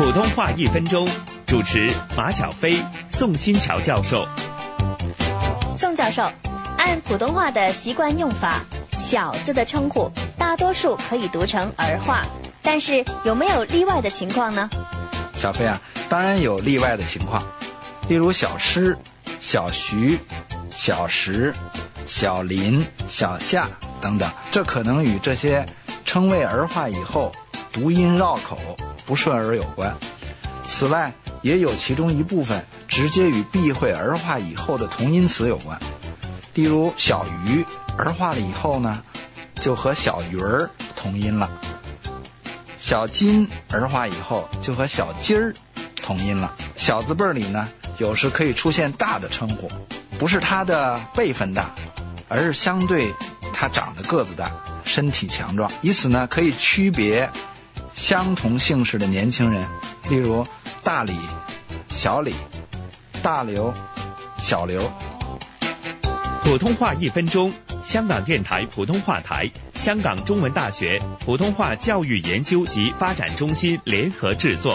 普通话一分钟，主持马晓飞、宋新桥教授。宋教授，按普通话的习惯用法，“小”字的称呼，大多数可以读成儿化，但是有没有例外的情况呢？小飞啊，当然有例外的情况，例如小诗、小徐、小石、小林、小夏等等，这可能与这些称谓儿化以后读音绕口。不顺耳有关。此外，也有其中一部分直接与避讳儿化以后的同音词有关。例如，小鱼儿化了以后呢，就和小鱼儿同音了；小金儿化以后就和小金儿同音了。小字辈儿里呢，有时可以出现大的称呼，不是他的辈分大，而是相对他长得个子大、身体强壮，以此呢可以区别。相同姓氏的年轻人，例如大李、小李、大刘、小刘。普通话一分钟，香港电台普通话台、香港中文大学普通话教育研究及发展中心联合制作。